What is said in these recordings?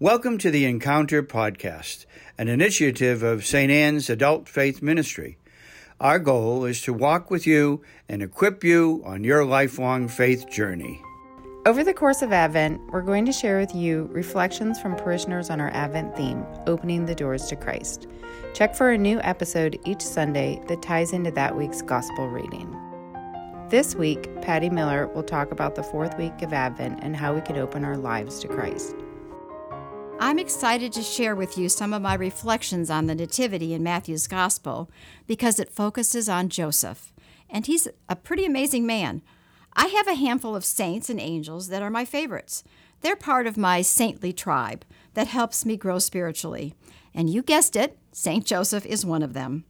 Welcome to the Encounter Podcast, an initiative of St. Ann's Adult Faith Ministry. Our goal is to walk with you and equip you on your lifelong faith journey. Over the course of Advent, we're going to share with you reflections from parishioners on our Advent theme, Opening the Doors to Christ. Check for a new episode each Sunday that ties into that week's Gospel reading. This week, Patti Miller will talk about the fourth week of Advent and how we can open our lives to Christ. I'm excited to share with you some of my reflections on the Nativity in Matthew's Gospel because it focuses on Joseph, and he's a pretty amazing man. I have a handful of saints and angels that are my favorites. They're part of my saintly tribe that helps me grow spiritually. And you guessed it, St. Joseph is one of them.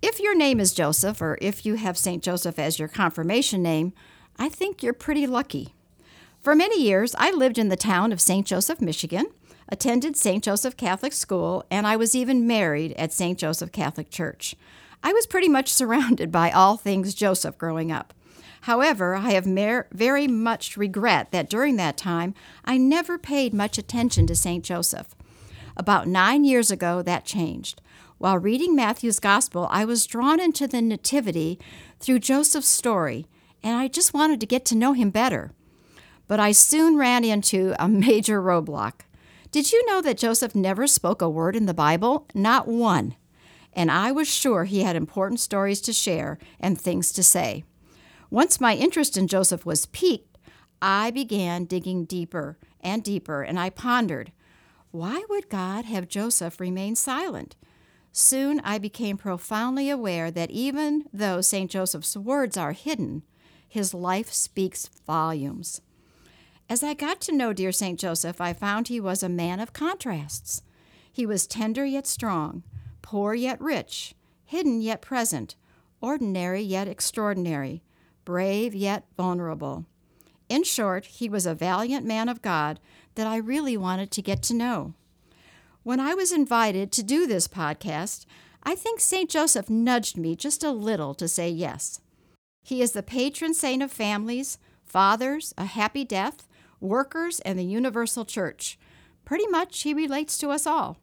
If your name is Joseph, or if you have St. Joseph as your confirmation name, I think you're pretty lucky. For many years, I lived in the town of St. Joseph, Michigan, attended St. Joseph Catholic School, and I was even married at St. Joseph Catholic Church. I was pretty much surrounded by all things Joseph growing up. However, I have mer- very much regret that during that time I never paid much attention to St. Joseph. About nine years ago, that changed. While reading Matthew's Gospel, I was drawn into the Nativity through Joseph's story, and I just wanted to get to know him better. But I soon ran into a major roadblock. Did you know that Joseph never spoke a word in the Bible? Not one. And I was sure he had important stories to share and things to say. Once my interest in Joseph was piqued, I began digging deeper and deeper, and I pondered why would God have Joseph remain silent? Soon I became profoundly aware that even though St. Joseph's words are hidden, his life speaks volumes. As I got to know dear St. Joseph, I found he was a man of contrasts. He was tender yet strong, poor yet rich, hidden yet present, ordinary yet extraordinary, brave yet vulnerable. In short, he was a valiant man of God that I really wanted to get to know. When I was invited to do this podcast, I think St. Joseph nudged me just a little to say yes. He is the patron saint of families, fathers, a happy death, workers, and the universal church. Pretty much, he relates to us all.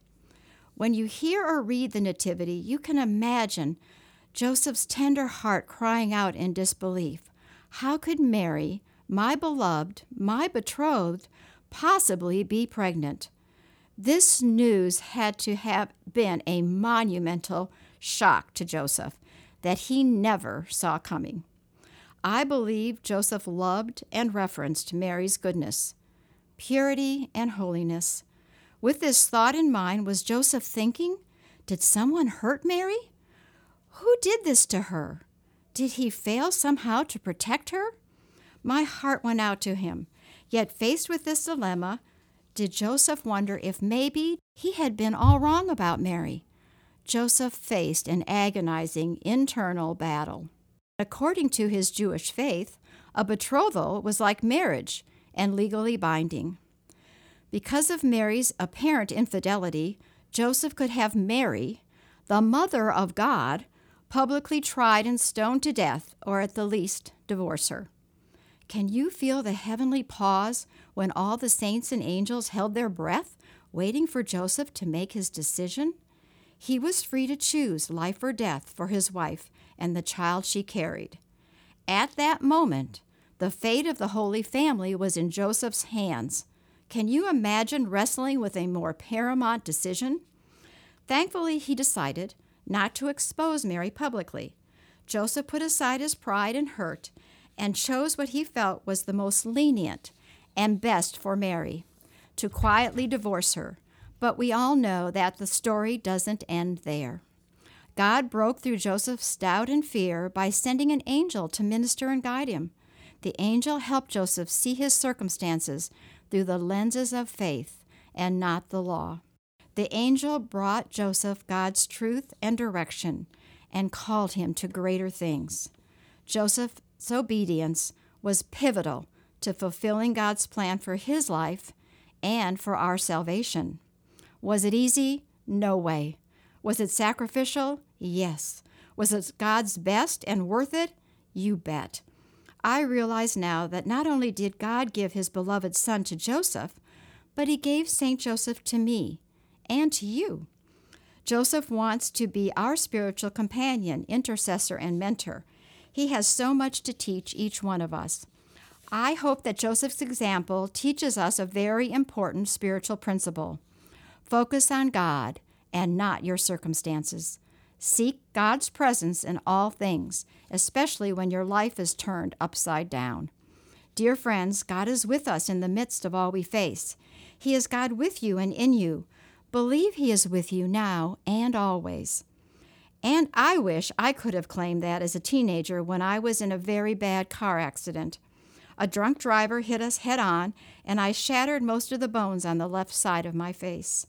When you hear or read the Nativity, you can imagine Joseph's tender heart crying out in disbelief. How could Mary, my beloved, my betrothed, possibly be pregnant? This news had to have been a monumental shock to Joseph that he never saw coming. I believe Joseph loved and referenced Mary's goodness, purity, and holiness. With this thought in mind, was Joseph thinking, Did someone hurt Mary? Who did this to her? Did he fail somehow to protect her? My heart went out to him. Yet, faced with this dilemma, did Joseph wonder if maybe he had been all wrong about Mary? Joseph faced an agonizing internal battle. According to his Jewish faith, a betrothal was like marriage and legally binding. Because of Mary's apparent infidelity, Joseph could have Mary, the mother of God, publicly tried and stoned to death, or at the least, divorce her. Can you feel the heavenly pause when all the saints and angels held their breath, waiting for Joseph to make his decision? He was free to choose life or death for his wife and the child she carried. At that moment, the fate of the Holy Family was in Joseph's hands. Can you imagine wrestling with a more paramount decision? Thankfully, he decided not to expose Mary publicly. Joseph put aside his pride and hurt and chose what he felt was the most lenient and best for Mary to quietly divorce her. But we all know that the story doesn't end there. God broke through Joseph's doubt and fear by sending an angel to minister and guide him. The angel helped Joseph see his circumstances through the lenses of faith and not the law. The angel brought Joseph God's truth and direction and called him to greater things. Joseph's obedience was pivotal to fulfilling God's plan for his life and for our salvation. Was it easy? No way. Was it sacrificial? Yes. Was it God's best and worth it? You bet. I realize now that not only did God give his beloved son to Joseph, but he gave St. Joseph to me and to you. Joseph wants to be our spiritual companion, intercessor, and mentor. He has so much to teach each one of us. I hope that Joseph's example teaches us a very important spiritual principle. Focus on God and not your circumstances. Seek God's presence in all things, especially when your life is turned upside down. Dear friends, God is with us in the midst of all we face. He is God with you and in you. Believe He is with you now and always. And I wish I could have claimed that as a teenager when I was in a very bad car accident. A drunk driver hit us head on, and I shattered most of the bones on the left side of my face.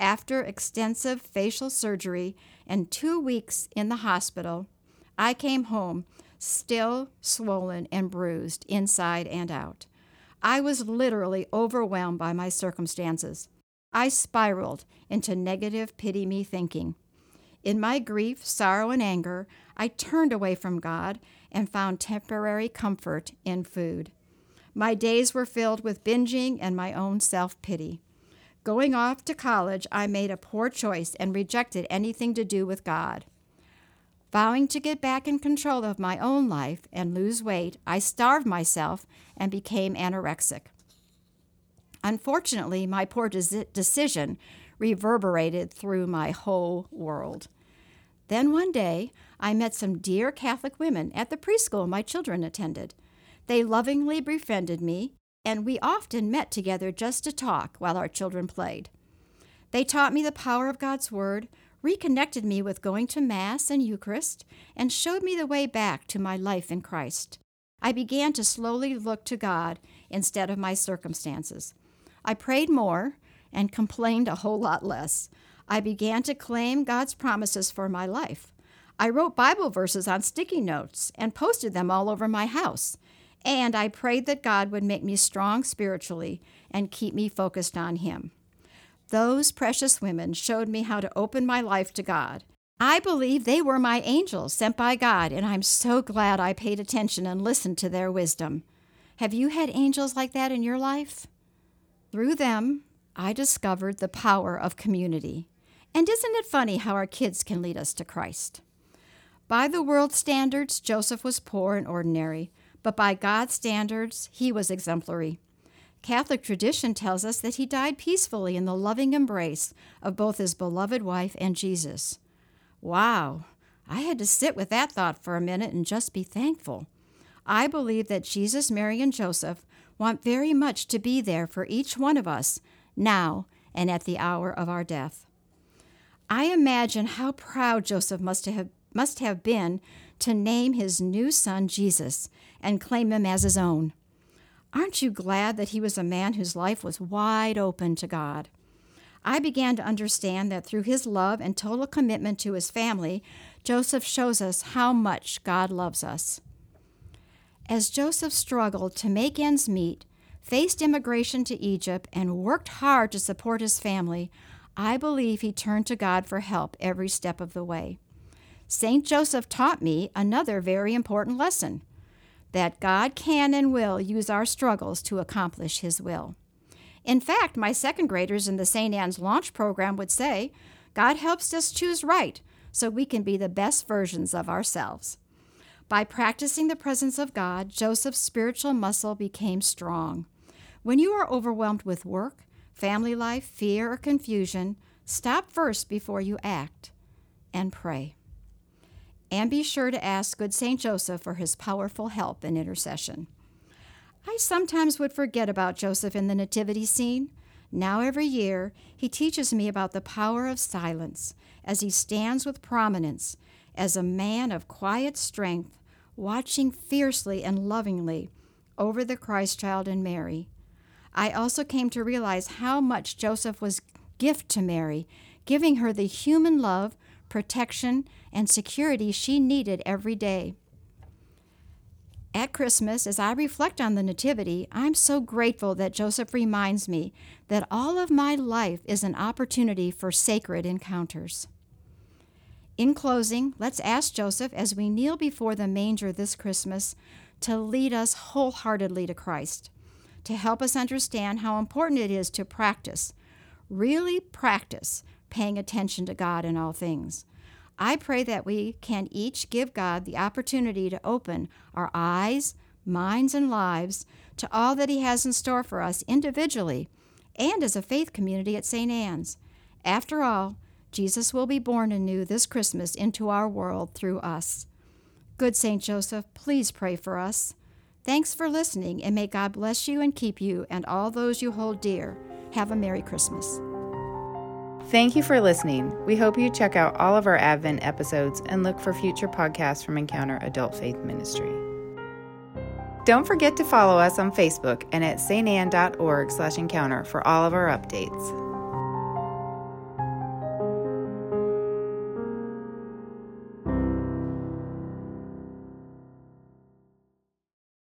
After extensive facial surgery and two weeks in the hospital, I came home still swollen and bruised inside and out. I was literally overwhelmed by my circumstances. I spiraled into negative pity me thinking. In my grief, sorrow, and anger, I turned away from God and found temporary comfort in food. My days were filled with binging and my own self pity. Going off to college, I made a poor choice and rejected anything to do with God. Vowing to get back in control of my own life and lose weight, I starved myself and became anorexic. Unfortunately, my poor de- decision reverberated through my whole world. Then one day, I met some dear Catholic women at the preschool my children attended. They lovingly befriended me, and we often met together just to talk while our children played. They taught me the power of God's Word, reconnected me with going to Mass and Eucharist, and showed me the way back to my life in Christ. I began to slowly look to God instead of my circumstances. I prayed more and complained a whole lot less. I began to claim God's promises for my life. I wrote Bible verses on sticky notes and posted them all over my house. And I prayed that God would make me strong spiritually and keep me focused on Him. Those precious women showed me how to open my life to God. I believe they were my angels sent by God, and I'm so glad I paid attention and listened to their wisdom. Have you had angels like that in your life? Through them, I discovered the power of community. And isn't it funny how our kids can lead us to Christ? By the world's standards, Joseph was poor and ordinary, but by God's standards, he was exemplary. Catholic tradition tells us that he died peacefully in the loving embrace of both his beloved wife and Jesus. Wow, I had to sit with that thought for a minute and just be thankful. I believe that Jesus, Mary, and Joseph want very much to be there for each one of us now and at the hour of our death. I imagine how proud Joseph must have, must have been to name his new son Jesus and claim him as his own. Aren't you glad that he was a man whose life was wide open to God? I began to understand that through his love and total commitment to his family, Joseph shows us how much God loves us. As Joseph struggled to make ends meet, faced immigration to Egypt, and worked hard to support his family, I believe he turned to God for help every step of the way. St. Joseph taught me another very important lesson that God can and will use our struggles to accomplish his will. In fact, my second graders in the St. Ann's launch program would say, God helps us choose right so we can be the best versions of ourselves. By practicing the presence of God, Joseph's spiritual muscle became strong. When you are overwhelmed with work, family life, fear, or confusion, stop first before you act and pray. And be sure to ask good St. Joseph for his powerful help and intercession. I sometimes would forget about Joseph in the nativity scene. Now, every year, he teaches me about the power of silence as he stands with prominence as a man of quiet strength watching fiercely and lovingly over the Christ child and Mary. I also came to realize how much Joseph was gift to Mary, giving her the human love, protection, and security she needed every day. At Christmas, as I reflect on the Nativity, I'm so grateful that Joseph reminds me that all of my life is an opportunity for sacred encounters. In closing, let's ask Joseph as we kneel before the manger this Christmas to lead us wholeheartedly to Christ, to help us understand how important it is to practice, really practice paying attention to God in all things. I pray that we can each give God the opportunity to open our eyes, minds, and lives to all that He has in store for us individually and as a faith community at St. Ann's. After all, Jesus will be born anew this Christmas into our world through us. Good St. Joseph, please pray for us. Thanks for listening, and may God bless you and keep you and all those you hold dear. Have a Merry Christmas. Thank you for listening. We hope you check out all of our Advent episodes and look for future podcasts from Encounter Adult Faith Ministry. Don't forget to follow us on Facebook and at santann.org slash encounter for all of our updates.